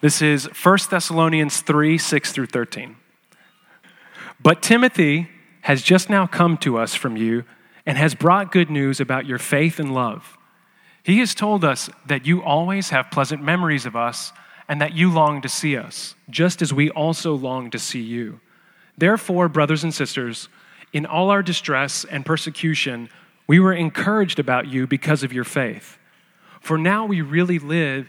This is 1 Thessalonians 3 6 through 13. But Timothy has just now come to us from you and has brought good news about your faith and love. He has told us that you always have pleasant memories of us and that you long to see us, just as we also long to see you. Therefore, brothers and sisters, in all our distress and persecution, we were encouraged about you because of your faith. For now we really live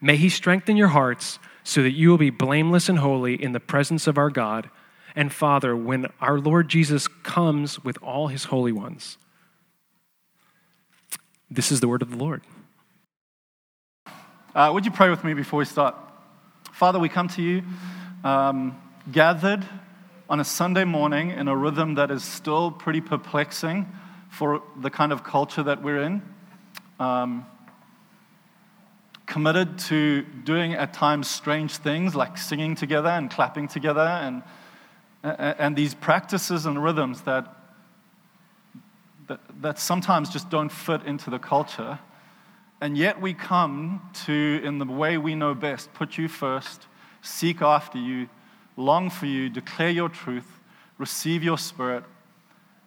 May He strengthen your hearts so that you will be blameless and holy in the presence of our God and Father when our Lord Jesus comes with all His holy ones. This is the word of the Lord. Uh, would you pray with me before we start? Father, we come to you um, gathered on a Sunday morning in a rhythm that is still pretty perplexing for the kind of culture that we're in. Um, committed to doing at times strange things like singing together and clapping together and, and these practices and rhythms that, that, that sometimes just don't fit into the culture. And yet we come to, in the way we know best, put you first, seek after you, long for you, declare your truth, receive your spirit.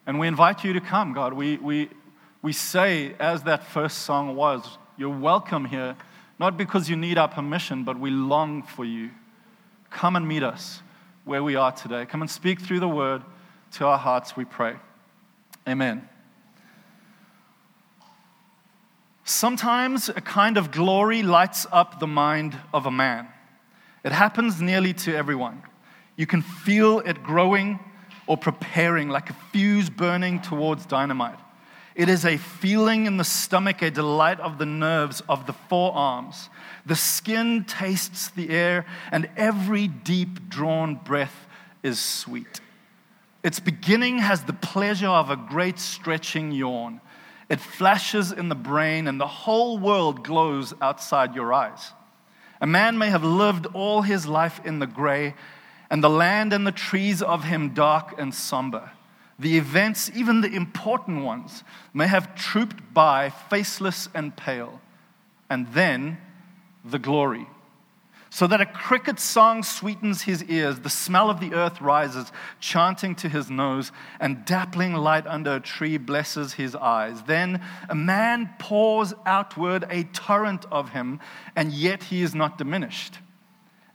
And we invite you to come, God. We, we, we say, as that first song was, you're welcome here not because you need our permission, but we long for you. Come and meet us where we are today. Come and speak through the word to our hearts, we pray. Amen. Sometimes a kind of glory lights up the mind of a man. It happens nearly to everyone. You can feel it growing or preparing like a fuse burning towards dynamite. It is a feeling in the stomach, a delight of the nerves of the forearms. The skin tastes the air, and every deep drawn breath is sweet. Its beginning has the pleasure of a great stretching yawn. It flashes in the brain, and the whole world glows outside your eyes. A man may have lived all his life in the gray, and the land and the trees of him dark and somber. The events, even the important ones, may have trooped by faceless and pale. And then the glory. So that a cricket song sweetens his ears, the smell of the earth rises, chanting to his nose, and dappling light under a tree blesses his eyes. Then a man pours outward a torrent of him, and yet he is not diminished.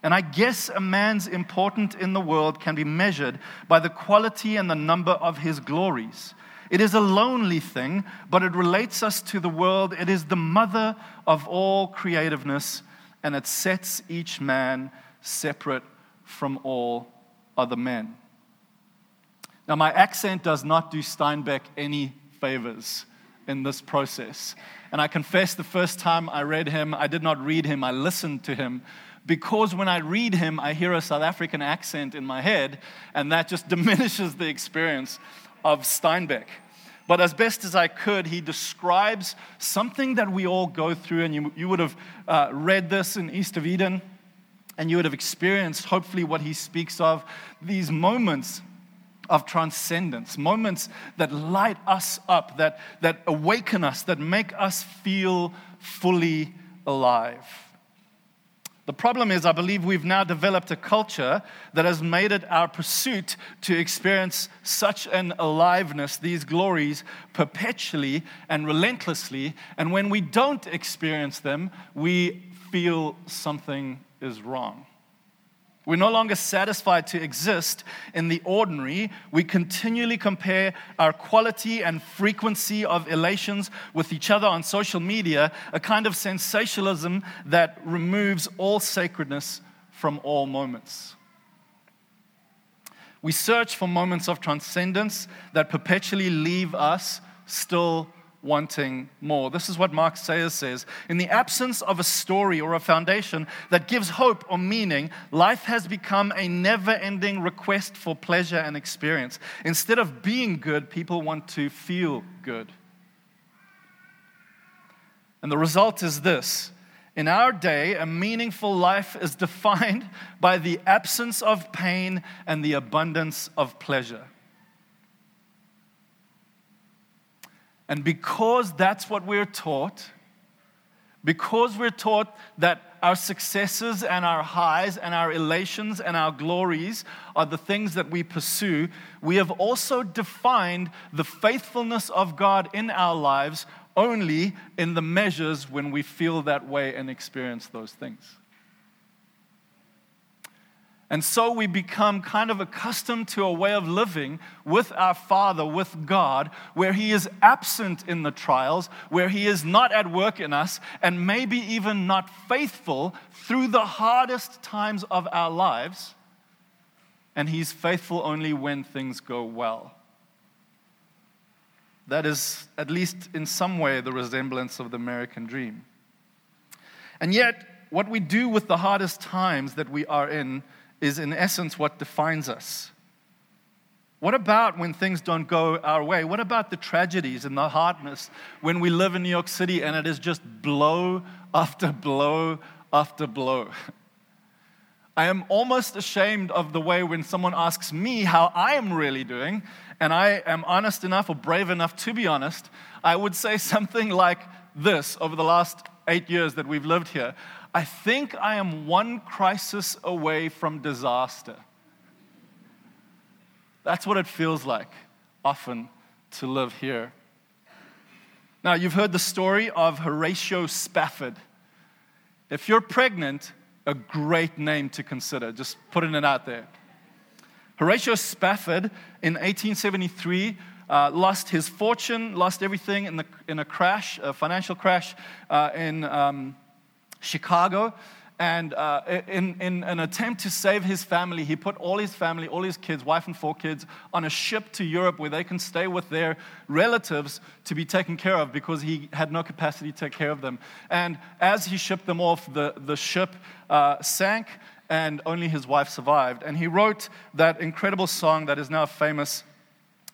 And I guess a man's importance in the world can be measured by the quality and the number of his glories. It is a lonely thing, but it relates us to the world. It is the mother of all creativeness, and it sets each man separate from all other men. Now, my accent does not do Steinbeck any favors in this process. And I confess the first time I read him, I did not read him, I listened to him because when I read him, I hear a South African accent in my head, and that just diminishes the experience of Steinbeck. But as best as I could, he describes something that we all go through, and you, you would have uh, read this in East of Eden, and you would have experienced, hopefully, what he speaks of these moments of transcendence, moments that light us up, that, that awaken us, that make us feel fully alive. The problem is, I believe we've now developed a culture that has made it our pursuit to experience such an aliveness, these glories, perpetually and relentlessly. And when we don't experience them, we feel something is wrong. We're no longer satisfied to exist in the ordinary. We continually compare our quality and frequency of elations with each other on social media, a kind of sensationalism that removes all sacredness from all moments. We search for moments of transcendence that perpetually leave us still wanting more. This is what Mark Sayers says. In the absence of a story or a foundation that gives hope or meaning, life has become a never ending request for pleasure and experience. Instead of being good, people want to feel good. And the result is this in our day, a meaningful life is defined by the absence of pain and the abundance of pleasure. And because that's what we're taught, because we're taught that our successes and our highs and our elations and our glories are the things that we pursue, we have also defined the faithfulness of God in our lives only in the measures when we feel that way and experience those things. And so we become kind of accustomed to a way of living with our Father, with God, where He is absent in the trials, where He is not at work in us, and maybe even not faithful through the hardest times of our lives. And He's faithful only when things go well. That is, at least in some way, the resemblance of the American dream. And yet, what we do with the hardest times that we are in is, in essence, what defines us. What about when things don't go our way? What about the tragedies and the hardness when we live in New York City and it is just blow after blow after blow? I am almost ashamed of the way when someone asks me how I am really doing, and I am honest enough or brave enough to be honest, I would say something like this over the last eight years that we've lived here. I think I am one crisis away from disaster. That's what it feels like often to live here. Now, you've heard the story of Horatio Spafford. If you're pregnant, a great name to consider, just putting it out there. Horatio Spafford in 1873 uh, lost his fortune, lost everything in, the, in a crash, a financial crash uh, in um, Chicago. And uh, in, in an attempt to save his family, he put all his family, all his kids, wife and four kids, on a ship to Europe where they can stay with their relatives to be taken care of because he had no capacity to take care of them. And as he shipped them off, the, the ship uh, sank and only his wife survived. And he wrote that incredible song that is now famous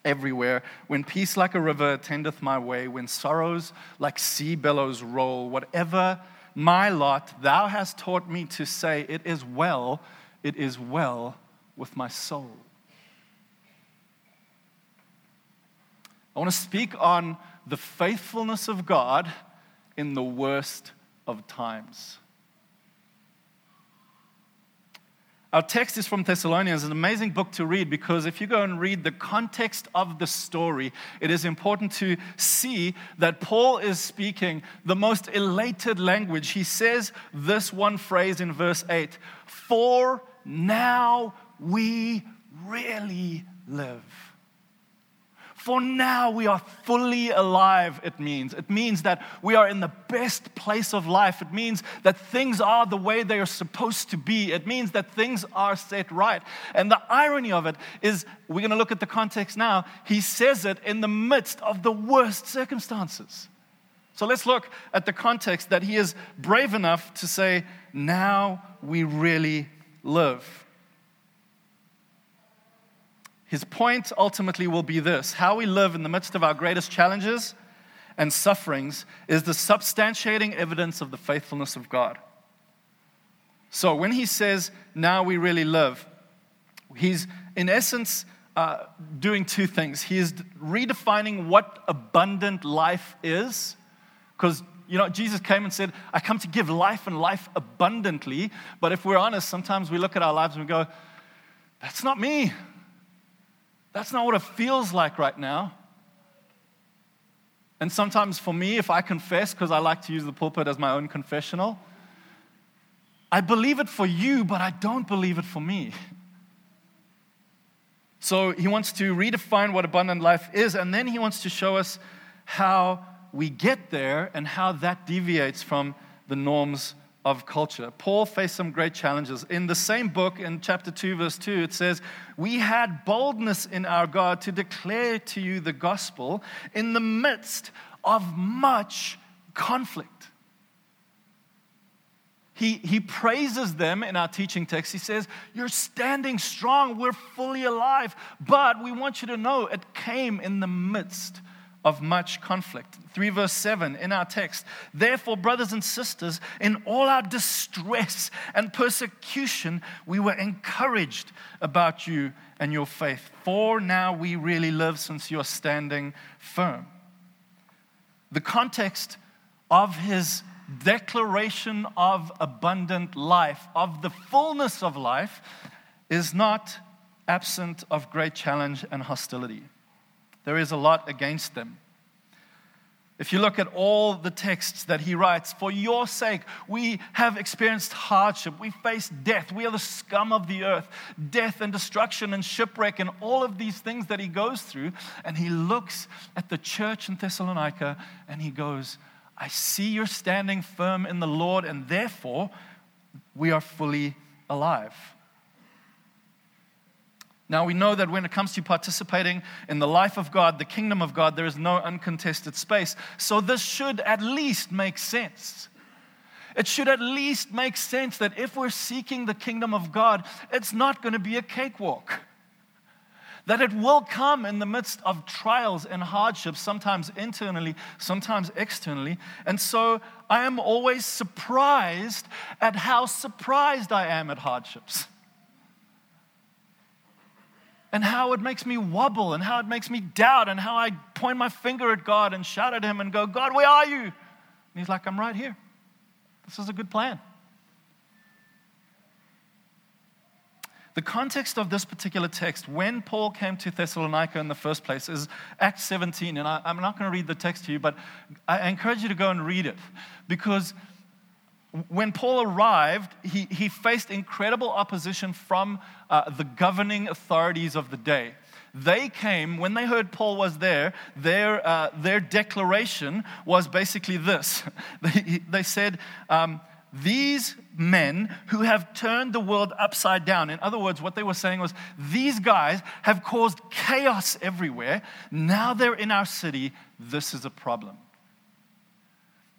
everywhere. When peace like a river attendeth my way, when sorrows like sea billows roll, whatever my lot, thou hast taught me to say, It is well, it is well with my soul. I want to speak on the faithfulness of God in the worst of times. Our text is from Thessalonians, an amazing book to read because if you go and read the context of the story, it is important to see that Paul is speaking the most elated language. He says this one phrase in verse 8 For now we really live. For now we are fully alive, it means. It means that we are in the best place of life. It means that things are the way they are supposed to be. It means that things are set right. And the irony of it is, we're going to look at the context now. He says it in the midst of the worst circumstances. So let's look at the context that he is brave enough to say, Now we really live. His point ultimately will be this how we live in the midst of our greatest challenges and sufferings is the substantiating evidence of the faithfulness of God. So when he says, now we really live, he's in essence uh, doing two things. He is redefining what abundant life is, because you know, Jesus came and said, I come to give life and life abundantly. But if we're honest, sometimes we look at our lives and we go, that's not me. That's not what it feels like right now. And sometimes for me, if I confess, because I like to use the pulpit as my own confessional, I believe it for you, but I don't believe it for me. So he wants to redefine what abundant life is, and then he wants to show us how we get there and how that deviates from the norms of culture. Paul faced some great challenges. In the same book, in chapter 2, verse 2, it says, We had boldness in our God to declare to you the gospel in the midst of much conflict. He, he praises them in our teaching text. He says, You're standing strong. We're fully alive. But we want you to know it came in the midst of much conflict. 3 verse 7 in our text. Therefore, brothers and sisters, in all our distress and persecution, we were encouraged about you and your faith. For now we really live since you're standing firm. The context of his declaration of abundant life, of the fullness of life, is not absent of great challenge and hostility. There is a lot against them. If you look at all the texts that he writes, for your sake, we have experienced hardship. We face death. We are the scum of the earth, death and destruction and shipwreck and all of these things that he goes through. And he looks at the church in Thessalonica and he goes, I see you're standing firm in the Lord, and therefore we are fully alive. Now, we know that when it comes to participating in the life of God, the kingdom of God, there is no uncontested space. So, this should at least make sense. It should at least make sense that if we're seeking the kingdom of God, it's not going to be a cakewalk that it will come in the midst of trials and hardships, sometimes internally, sometimes externally. And so I am always surprised at how surprised I am at hardships. And how it makes me wobble, and how it makes me doubt, and how I point my finger at God and shout at Him and go, God, where are you? And He's like, I'm right here. This is a good plan. The context of this particular text, when Paul came to Thessalonica in the first place, is Acts 17. And I, am not going to read the text to you, but I encourage you to go and read it. Because when Paul arrived, he, he faced incredible opposition from uh, the governing authorities of the day. They came, when they heard Paul was there, their, uh, their declaration was basically this. they, they said, um, these men who have turned the world upside down. In other words, what they were saying was, these guys have caused chaos everywhere. Now they're in our city. This is a problem.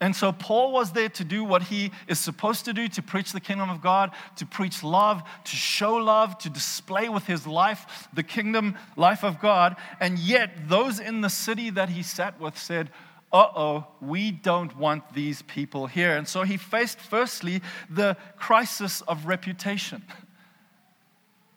And so Paul was there to do what he is supposed to do to preach the kingdom of God, to preach love, to show love, to display with his life the kingdom life of God. And yet, those in the city that he sat with said, uh oh, we don't want these people here. And so he faced, firstly, the crisis of reputation.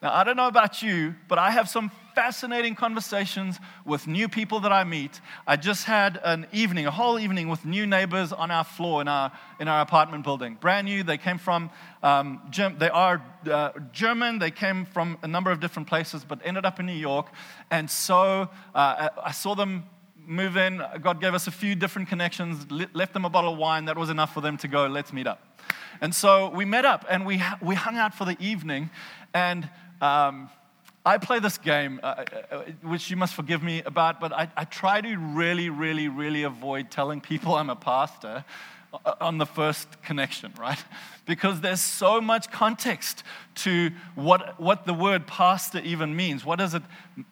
Now, I don't know about you, but I have some fascinating conversations with new people that I meet. I just had an evening, a whole evening with new neighbors on our floor in our, in our apartment building. Brand new. They came from, um, they are uh, German. They came from a number of different places, but ended up in New York. And so uh, I saw them move in. God gave us a few different connections, left them a bottle of wine. That was enough for them to go, let's meet up. And so we met up and we, we hung out for the evening. And um, I play this game, uh, uh, uh, which you must forgive me about, but I, I try to really, really, really avoid telling people I'm a pastor on the first connection, right? Because there's so much context to what, what the word pastor even means. What does it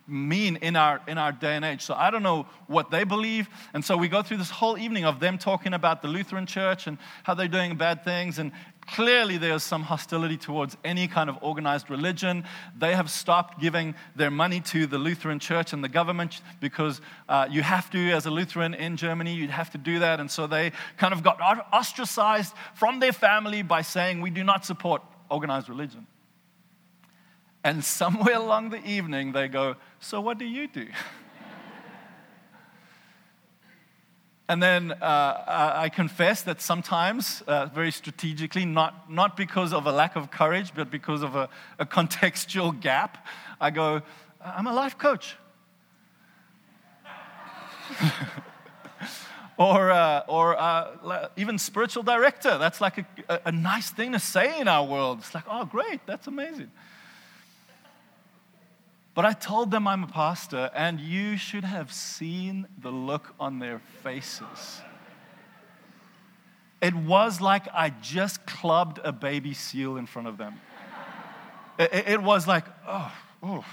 mean in our, in our day and age? So I don't know what they believe. And so we go through this whole evening of them talking about the Lutheran church and how they're doing bad things and Clearly, there's some hostility towards any kind of organized religion. They have stopped giving their money to the Lutheran church and the government because uh, you have to, as a Lutheran in Germany, you'd have to do that. And so they kind of got ostracized from their family by saying, We do not support organized religion. And somewhere along the evening, they go, So what do you do? And then uh, I confess that sometimes, uh, very strategically, not, not because of a lack of courage, but because of a, a contextual gap, I go, I'm a life coach. or uh, or uh, even spiritual director. That's like a, a, a nice thing to say in our world. It's like, oh, great, that's amazing. But I told them I'm a pastor, and you should have seen the look on their faces. It was like I just clubbed a baby seal in front of them. It, it was like, oh, oh,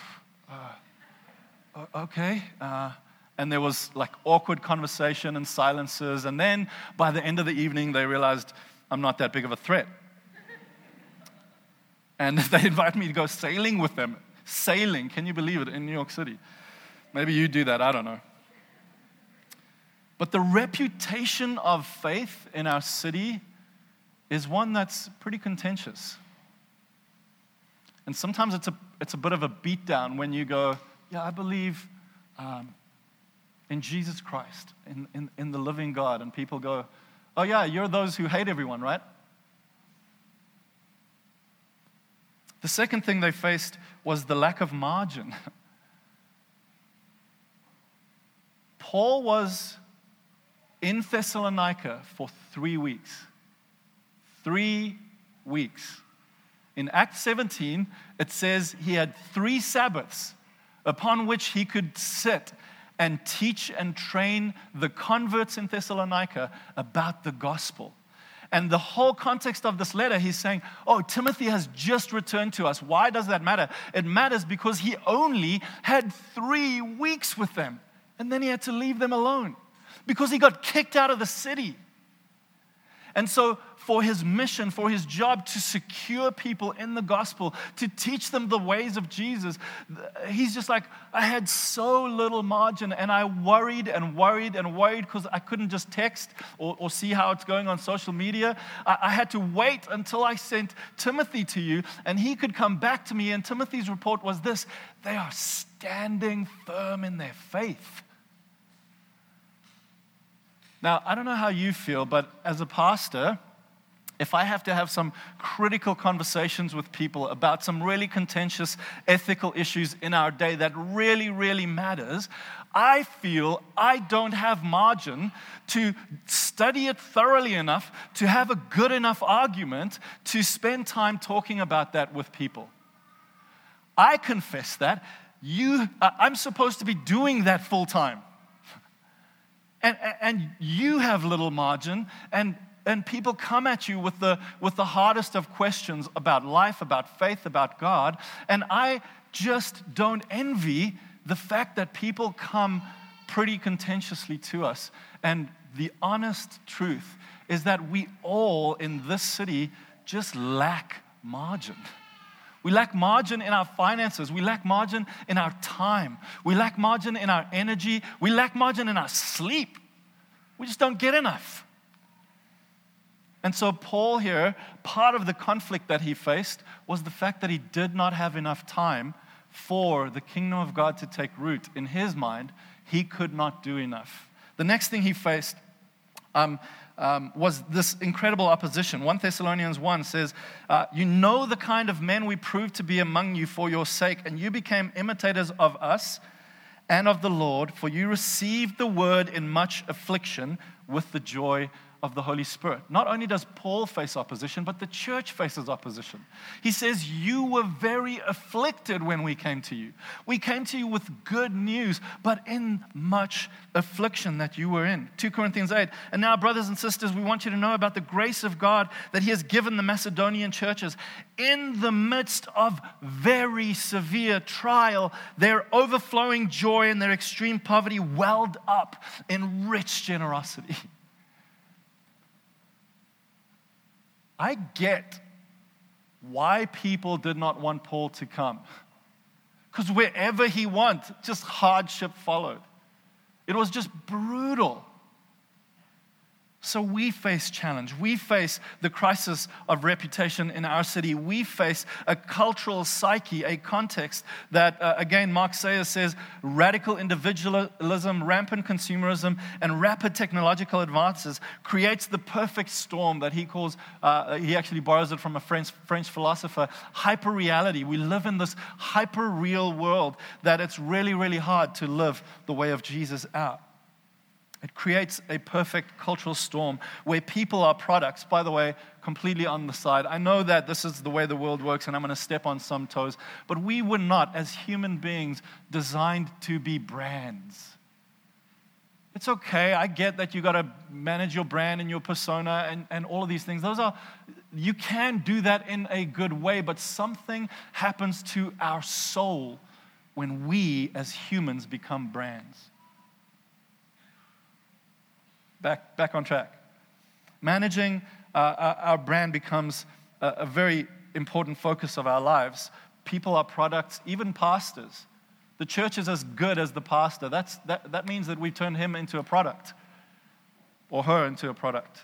uh, okay. Uh, and there was like awkward conversation and silences. And then by the end of the evening, they realized I'm not that big of a threat. And they invited me to go sailing with them. Sailing, can you believe it, in New York City? Maybe you do that, I don't know. But the reputation of faith in our city is one that's pretty contentious. And sometimes it's a, it's a bit of a beatdown when you go, Yeah, I believe um, in Jesus Christ, in, in, in the living God. And people go, Oh, yeah, you're those who hate everyone, right? The second thing they faced was the lack of margin. Paul was in Thessalonica for three weeks. Three weeks. In Acts 17, it says he had three Sabbaths upon which he could sit and teach and train the converts in Thessalonica about the gospel. And the whole context of this letter, he's saying, Oh, Timothy has just returned to us. Why does that matter? It matters because he only had three weeks with them, and then he had to leave them alone because he got kicked out of the city. And so, for his mission, for his job to secure people in the gospel, to teach them the ways of Jesus, he's just like, I had so little margin, and I worried and worried and worried because I couldn't just text or, or, see how it's going on social media. I, I had to wait until I sent Timothy to you, and he could come back to me. And Timothy's report was this they are standing firm in their faith. Now, I don't know how you feel, but as a pastor, if I have to have some critical conversations with people about some really contentious ethical issues in our day that really, really matters, I feel I don't have margin to study it thoroughly enough, to have a good enough argument, to spend time talking about that with people. I confess that. You, uh, I'm supposed to be doing that full time and, and you have little margin, and, and people come at you with the, with the hardest of questions about life, about faith, about God. And I just don't envy the fact that people come pretty contentiously to us. And the honest truth is that we all in this city just lack margin. We lack margin in our finances. We lack margin in our time. We lack margin in our energy. We lack margin in our sleep. We just don't get enough. And so, Paul here, part of the conflict that he faced was the fact that he did not have enough time for the kingdom of God to take root. In his mind, he could not do enough. The next thing he faced um, um, was this incredible opposition. 1 Thessalonians 1 says, uh, You know the kind of men we proved to be among you for your sake, and you became imitators of us and of the Lord, for you received the word in much affliction with the joy of the Holy Spirit. Not only does Paul face opposition, but the church faces opposition. He says, You were very afflicted when we came to you. We came to you with good news, but in much affliction that you were in. 2 Corinthians 8. And now, brothers and sisters, we want you to know about the grace of God that He has given the Macedonian churches. In the midst of very severe trial, their overflowing joy and their extreme poverty welled up in rich generosity. I get why people did not want Paul to come. Because wherever he went, just hardship followed. It was just brutal. So we face challenge. We face the crisis of reputation in our city. We face a cultural psyche, a context that, uh, again, Mark Sayers says radical individualism, rampant consumerism, and rapid technological advances creates the perfect storm that he calls, uh, he actually borrows it from a French, French philosopher, hyper reality. We live in this hyper real world that it's really, really hard to live the way of Jesus out. It creates a perfect cultural storm where people are products, by the way, completely on the side. I know that this is the way the world works and I'm going to step on some toes, but we were not, as human beings, designed to be brands. It's okay. I get that you got to manage your brand and your persona and, and all of these things. Those are, you can do that in a good way, but something happens to our soul when we as humans become brands. Back, back on track. Managing uh, our, our brand becomes a, a very important focus of our lives. People are products, even pastors. The church is as good as the pastor. That's, that, that means that we turn him into a product or her into a product.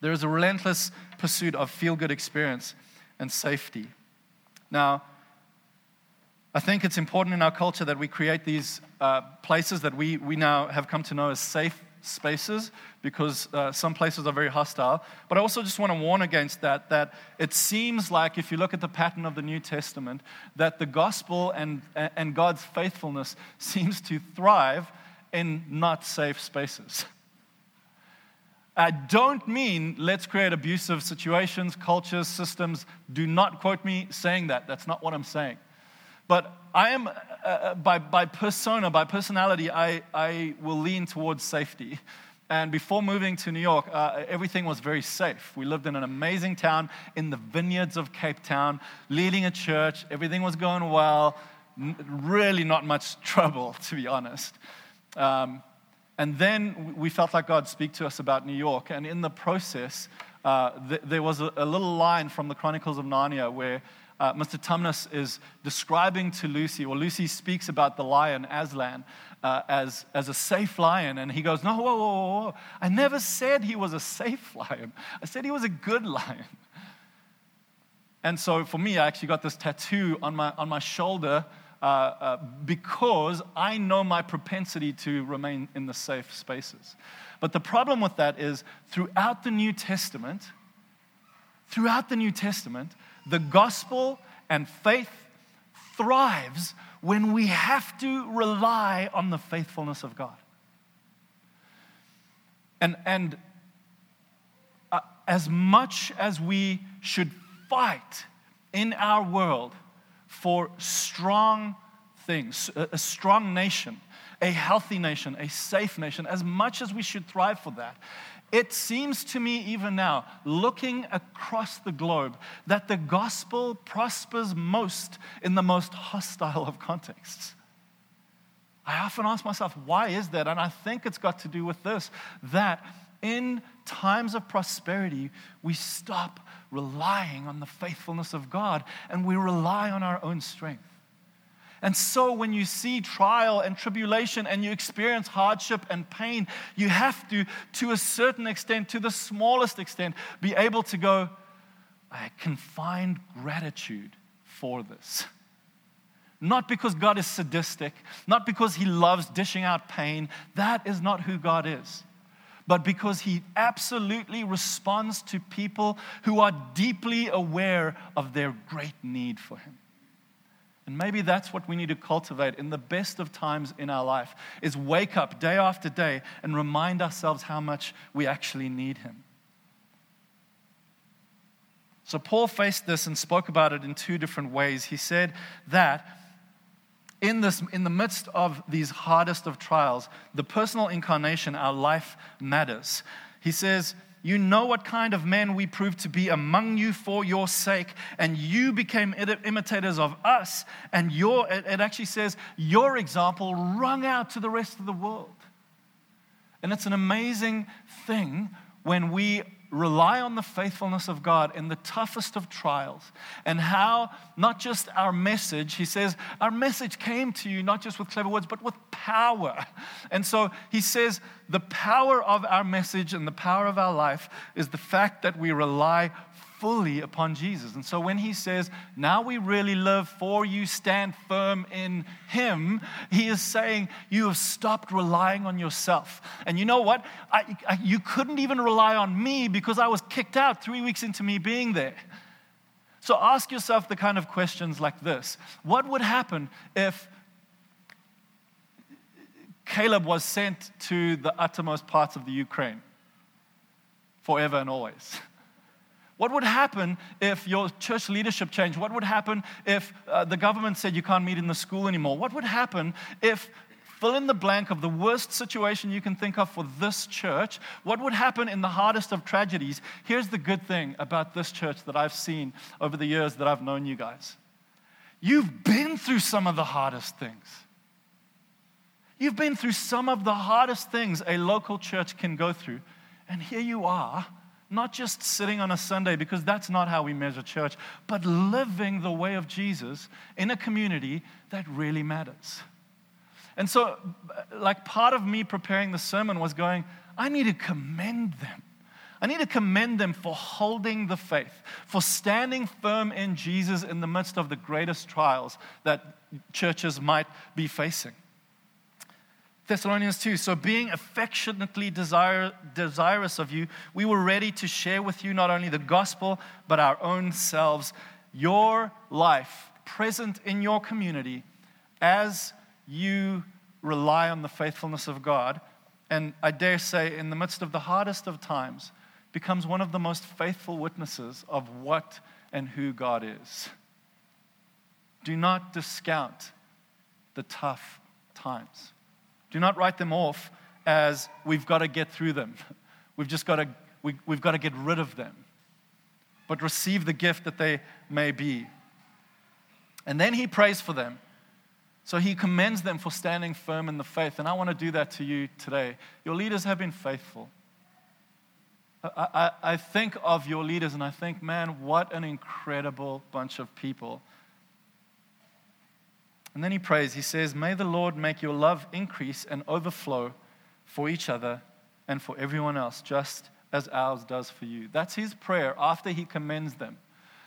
There is a relentless pursuit of feel good experience and safety. Now, I think it's important in our culture that we create these uh, places that we, we now have come to know as safe spaces because uh, some places are very hostile. But I also just want to warn against that, that it seems like if you look at the pattern of the New Testament, that the gospel and, and God's faithfulness seems to thrive in not safe spaces. I don't mean let's create abusive situations, cultures, systems. Do not quote me saying that. That's not what I'm saying. But I am, uh, uh, by, by persona, by personality, I, I will lean towards safety. And before moving to New York, uh, everything was very safe. We lived in an amazing town in the vineyards of Cape Town, leading a church. Everything was going well. N- really, not much trouble, to be honest. Um, and then we felt like God speak to us about New York. And in the process, uh, th- there was a, a, little line from the Chronicles of Narnia where uh, Mr. Tumnus is describing to Lucy, or Lucy speaks about the lion Aslan uh, as, as a safe lion. And he goes, No, whoa, whoa, whoa. I never said he was a safe lion. I said he was a good lion. And so for me, I actually got this tattoo on my, on my shoulder uh, uh, because I know my propensity to remain in the safe spaces. But the problem with that is throughout the New Testament, throughout the New Testament, the gospel and faith thrives when we have to rely on the faithfulness of God. And, and uh, as much as we should fight in our world for strong things, a, a strong nation, a healthy nation, a safe nation, as much as we should thrive for that, it seems to me, even now, looking across the globe, that the gospel prospers most in the most hostile of contexts. I often ask myself, why is that? And I think it's got to do with this that in times of prosperity, we stop relying on the faithfulness of God and we rely on our own strength. And so, when you see trial and tribulation and you experience hardship and pain, you have to, to a certain extent, to the smallest extent, be able to go, I can find gratitude for this. Not because God is sadistic, not because He loves dishing out pain. That is not who God is but because he absolutely responds to people who are deeply aware of their great need for him. And maybe that's what we need to cultivate in the best of times in our life is wake up day after day and remind ourselves how much we actually need him. So Paul faced this and spoke about it in two different ways. He said that in, this, in the midst of these hardest of trials, the personal incarnation, our life matters. He says, You know what kind of men we proved to be among you for your sake, and you became imitators of us. And your, it actually says, Your example rung out to the rest of the world. And it's an amazing thing when we rely on the faithfulness of God in the toughest of trials, and how not just our message, he says, our message came to you not just with clever words, but with power. And so he says, the power of our message and the power of our life is the fact that we rely fully upon Jesus. And so when he says, Now we really live for you, stand firm in him, he is saying, You have stopped relying on yourself. And you know what? I, I, you couldn't even rely on me because I was kicked out three weeks into me being there. So ask yourself the kind of questions like this What would happen if Caleb was sent to the uttermost parts of the Ukraine forever and always? What would happen if your church leadership changed? What would happen if uh, the government said you can't meet in the school anymore? What would happen if fill in the blank of the worst situation you can think of for this church. What would happen in the hardest of tragedies? Here's the good thing about this church that I've seen over the years that I've known you guys. You've been through some of the hardest things. You've been through some of the hardest things a local church can go through. And here you are, not just sitting on a Sunday, because that's not how we measure church, but living the way of Jesus in a community that really matters. And so, like, part of me preparing the sermon was going, I need to commend them. I need to commend them for holding the faith, for standing firm in Jesus in the midst of the greatest trials that churches might be facing. Thessalonians 2 So, being affectionately desire, desirous of you, we were ready to share with you not only the gospel, but our own selves. Your life present in your community as you rely on the faithfulness of God, and I dare say, in the midst of the hardest of times, becomes one of the most faithful witnesses of what and who God is. Do not discount the tough times. Do not write them off as we've got to get through them. We've just got to, we, we've got to get rid of them. But receive the gift that they may be. And then he prays for them. So he commends them for standing firm in the faith. And I want to do that to you today. Your leaders have been faithful. I, I, I, think of your leaders and I think, man, what an incredible bunch of people. And then he prays, he says, May the Lord make your love increase and overflow for each other and for everyone else, just as ours does for you. That's his prayer after he commends them.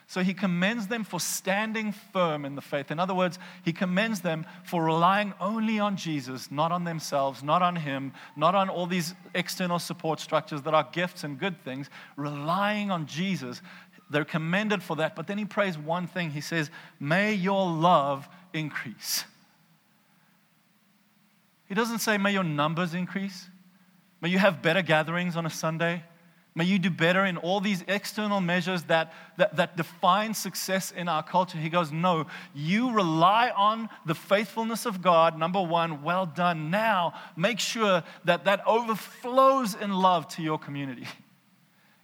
So he commends them for standing firm in the faith. In other words, he commends them for relying only on Jesus, not on themselves, not on him, not on all these external support structures that are gifts and good things, relying on Jesus. They're commended for that. But then he prays one thing. He says, May your love increase. He doesn't say, May your numbers increase. May you have better gatherings on a Sunday. May you do better in all these external measures that, that, that, define success in our culture. He goes, No, you rely on the faithfulness of God. Number one, well done. Now, make sure that that overflows in love to your community.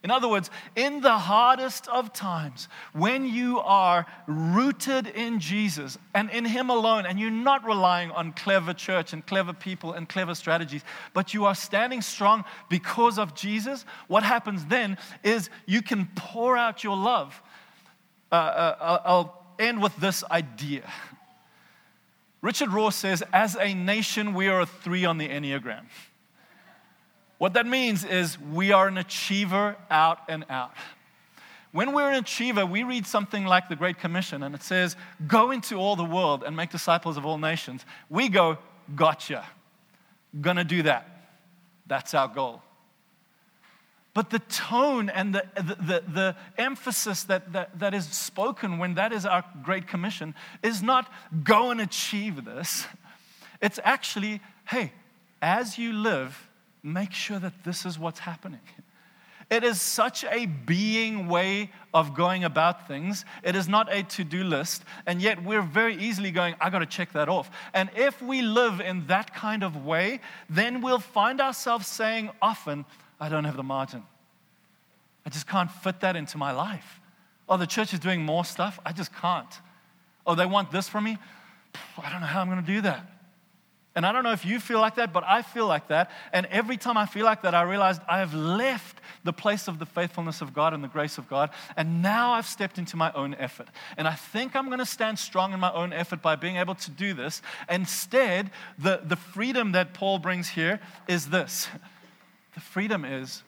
In other words, in the hardest of times, when you are rooted in Jesus and in Him alone, and you're not relying on clever church and clever people and clever strategies, but you are standing strong because of Jesus, what happens then is you can pour out your love. Uh, uh, I'll end with this idea. Richard Rohr says, as a nation, we are a three on the Enneagram. What that means is we are an achiever out and out. When we're an achiever, we read something like the Great Commission and it says, Go into all the world and make disciples of all nations. We go, Gotcha. Gonna do that. That's our goal. But the tone and the, the, the, the, emphasis that, that, that is spoken when that is our Great Commission is not go and achieve this. It's actually, hey, as you live, make sure that this is what's happening. It is such a being way of going about things. It is not a to do list. And yet we're very easily going, I got to check that off. And if we live in that kind of way, then we'll find ourselves saying often, I don't have the margin. I just can't fit that into my life. Oh, the church is doing more stuff. I just can't. Oh, they want this from me. I don't know how I'm going to do that. And I don't know if you feel like that, but I feel like that. And every time I feel like that, I realized I have left the place of the faithfulness of God and the grace of God. And now I've stepped into my own effort. And I think I'm going to stand strong in my own effort by being able to do this. Instead, the, the freedom that Paul brings here is this the freedom is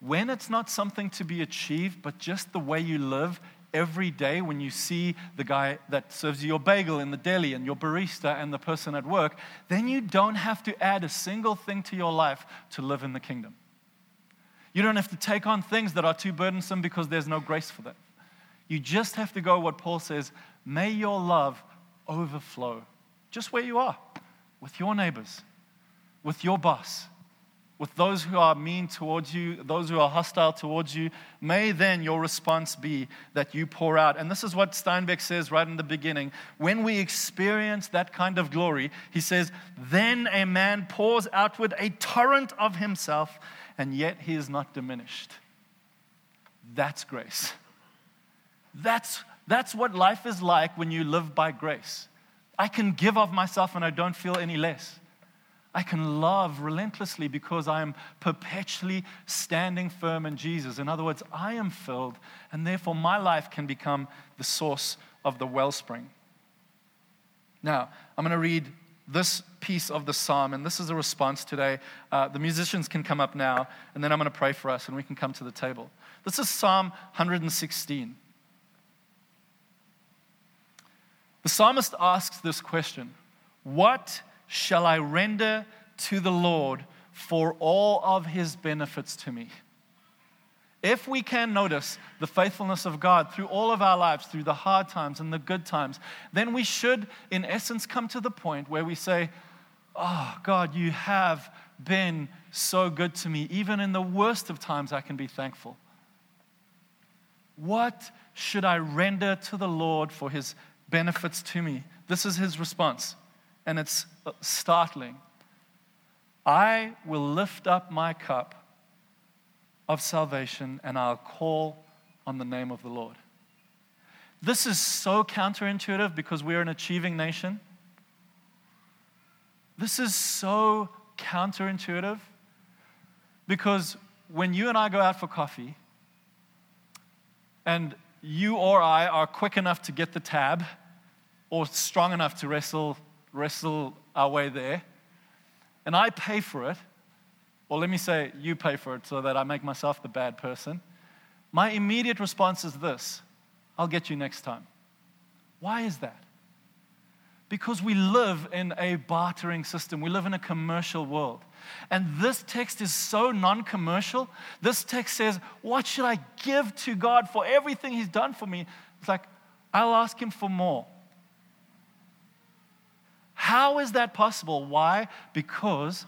when it's not something to be achieved, but just the way you live every day when you see the guy that serves you your bagel in the deli and your barista and the person at work, then you don't have to add a single thing to your life to live in the kingdom. You don't have to take on things that are too burdensome because there's no grace for them. You just have to go what Paul says may your love overflow just where you are, with your neighbors, with your boss, with those who are mean towards you, those who are hostile towards you, may then your response be that you pour out. And this is what Steinbeck says right in the beginning. When we experience that kind of glory, he says, then a man pours outward a torrent of himself, and yet he is not diminished. That's grace. That's, that's what life is like when you live by grace. I can give of myself and I don't feel any less. I can love relentlessly because I am perpetually standing firm in Jesus. In other words, I am filled, and therefore my life can become the source of the wellspring. Now, I'm going to read this piece of the psalm, and this is a response today. Uh, the musicians can come up now, and then I'm going to pray for us, and we can come to the table. This is Psalm 116. The psalmist asks this question What shall I render to the Lord for all of his benefits to me? If we can notice the faithfulness of God through all of our lives, through the hard times and the good times, then we should, in essence, come to the point where we say, Oh, God, you have been so good to me. Even in the worst of times, I can be thankful. What should I render to the Lord for his benefits to me? This is his response and it's startling. I will lift up my cup of salvation and I'll call on the name of the Lord. This is so counterintuitive because we're an achieving nation. This is so counterintuitive because when you and I go out for coffee and you or I are quick enough to get the tab or strong enough to wrestle wrestle our way there, and I pay for it, or let me say, you pay for it so that I make myself the bad person, my immediate response is this I'll get you next time. Why is that? Because we live in a bartering system, we live in a commercial world. And this text is so non commercial. This text says, What should I give to God for everything He's done for me? It's like, I'll ask Him for more. How is that possible? Why? Because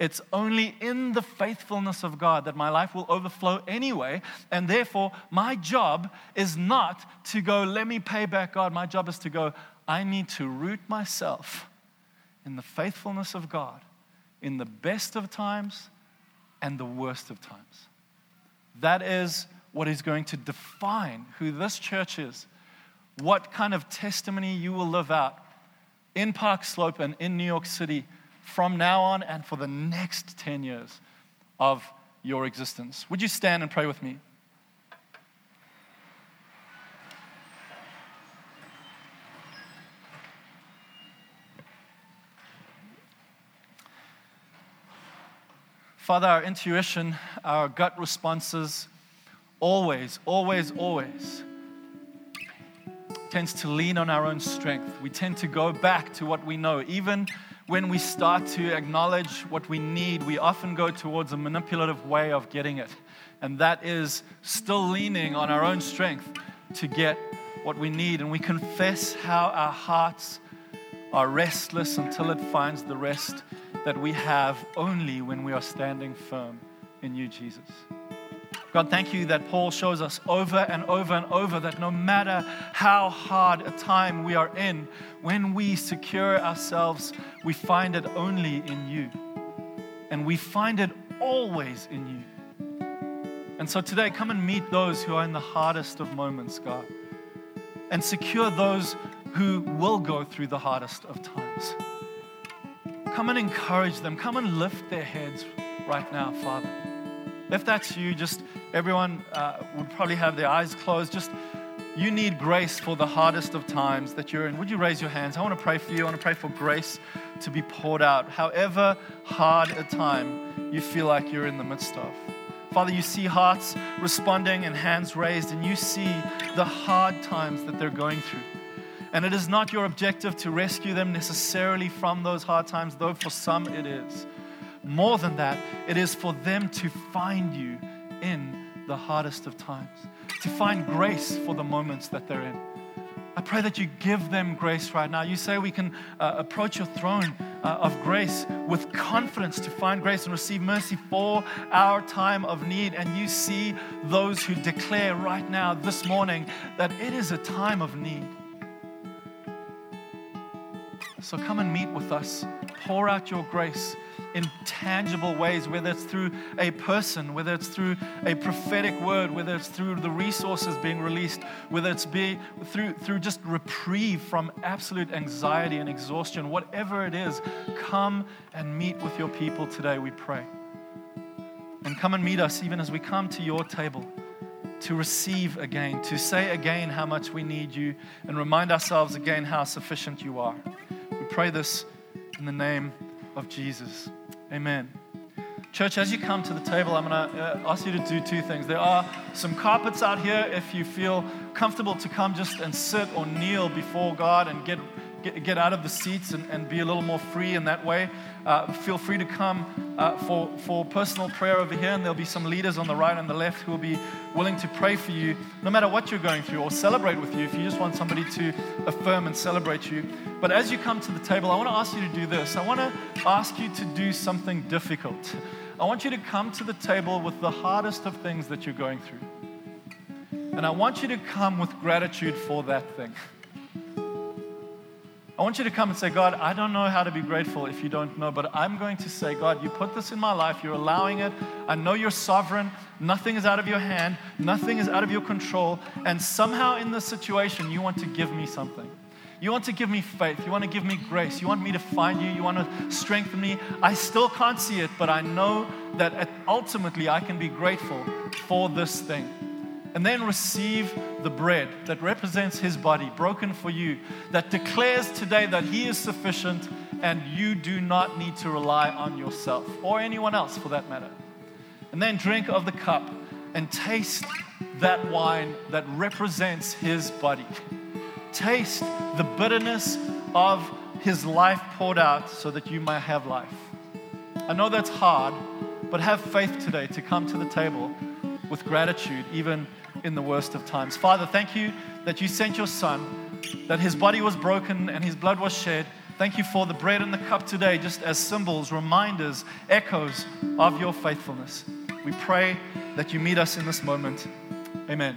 it's only in the faithfulness of God that my life will overflow anyway. And therefore, my job is not to go, let me pay back God. My job is to go, I need to root myself in the faithfulness of God in the best of times and the worst of times. That is what is going to define who this church is, what kind of testimony you will live out in Park Slope and in New York City from now on and for the next 10 years of your existence. Would you stand and pray with me? Father, our intuition, our gut responses, always, always, always tends to lean on our own strength. We tend to go back to what we know. Even when we start to acknowledge what we need, we often go towards a manipulative way of getting it. And that is still leaning on our own strength to get what we need. And we confess how our hearts are restless until it finds the rest that we have only when we are standing firm in you, Jesus. God, thank you that Paul shows us over and over and over that no matter how hard a time we are in, when we secure ourselves, we find it only in you. And we find it always in you. And so today, come and meet those who are in the hardest of moments, God, and secure those who will go through the hardest of times. Come and encourage them. Come and lift their heads right now, Father. If that's you, just everyone uh, would probably have their eyes closed. Just you need grace for the hardest of times that you're in. Would you raise your hands? I want to pray for you. I want to pray for grace to be poured out, however hard a time you feel like you're in the midst of. Father, you see hearts responding and hands raised, and you see the hard times that they're going through. And it is not your objective to rescue them necessarily from those hard times, though for some it is. More than that, it is for them to find you in the hardest of times, to find grace for the moments that they're in. I pray that you give them grace right now. You say we can uh, approach your throne uh, of grace with confidence to find grace and receive mercy for our time of need. And you see those who declare right now, this morning, that it is a time of need. So come and meet with us. Pour out your grace in tangible ways, whether it's through a person, whether it's through a prophetic word, whether it's through the resources being released, whether it's be through, through just reprieve from absolute anxiety and exhaustion, whatever it is, come and meet with your people today, we pray. And come and meet us even as we come to your table to receive again, to say again how much we need you, and remind ourselves again how sufficient you are. We pray this in the name of Jesus. Amen. Church, as you come to the table, I'm going to uh, ask you to do two things. There are some carpets out here if you feel comfortable to come just and sit or kneel before God and get get, get out of the seats and, and be a little more free in that way, uh, feel free to come uh, for, for personal prayer over here. And there'll be some leaders on the right and the left who will be willing to pray for you no matter what you're going through or celebrate with you if you just want somebody to affirm and celebrate you. But as you come to the table, I want to ask you to do this. I want to ask you to do something difficult. I want you to come to the table with the hardest of things that you're going through. And I want you to come with gratitude for that thing. I want you to come and say, God, I don't know how to be grateful if you don't know, but I'm going to say, God, you put this in my life. You're allowing it. I know you're sovereign. Nothing is out of your hand, nothing is out of your control. And somehow in this situation, you want to give me something. You want to give me faith. You want to give me grace. You want me to find you. You want to strengthen me. I still can't see it, but I know that ultimately I can be grateful for this thing and then receive the bread that represents his body broken for you, that declares today that he is sufficient and you do not need to rely on yourself or anyone else for that matter. And then drink of the cup and taste that wine that represents his body. Taste the bitterness of his life poured out so that you might have life. I know that's hard, but have faith today to come to the table with gratitude, even in the worst of times. Father, thank you that you sent your son, that his body was broken and his blood was shed. Thank you for the bread and the cup today, just as symbols, reminders, echoes of your faithfulness. We pray that you meet us in this moment. Amen.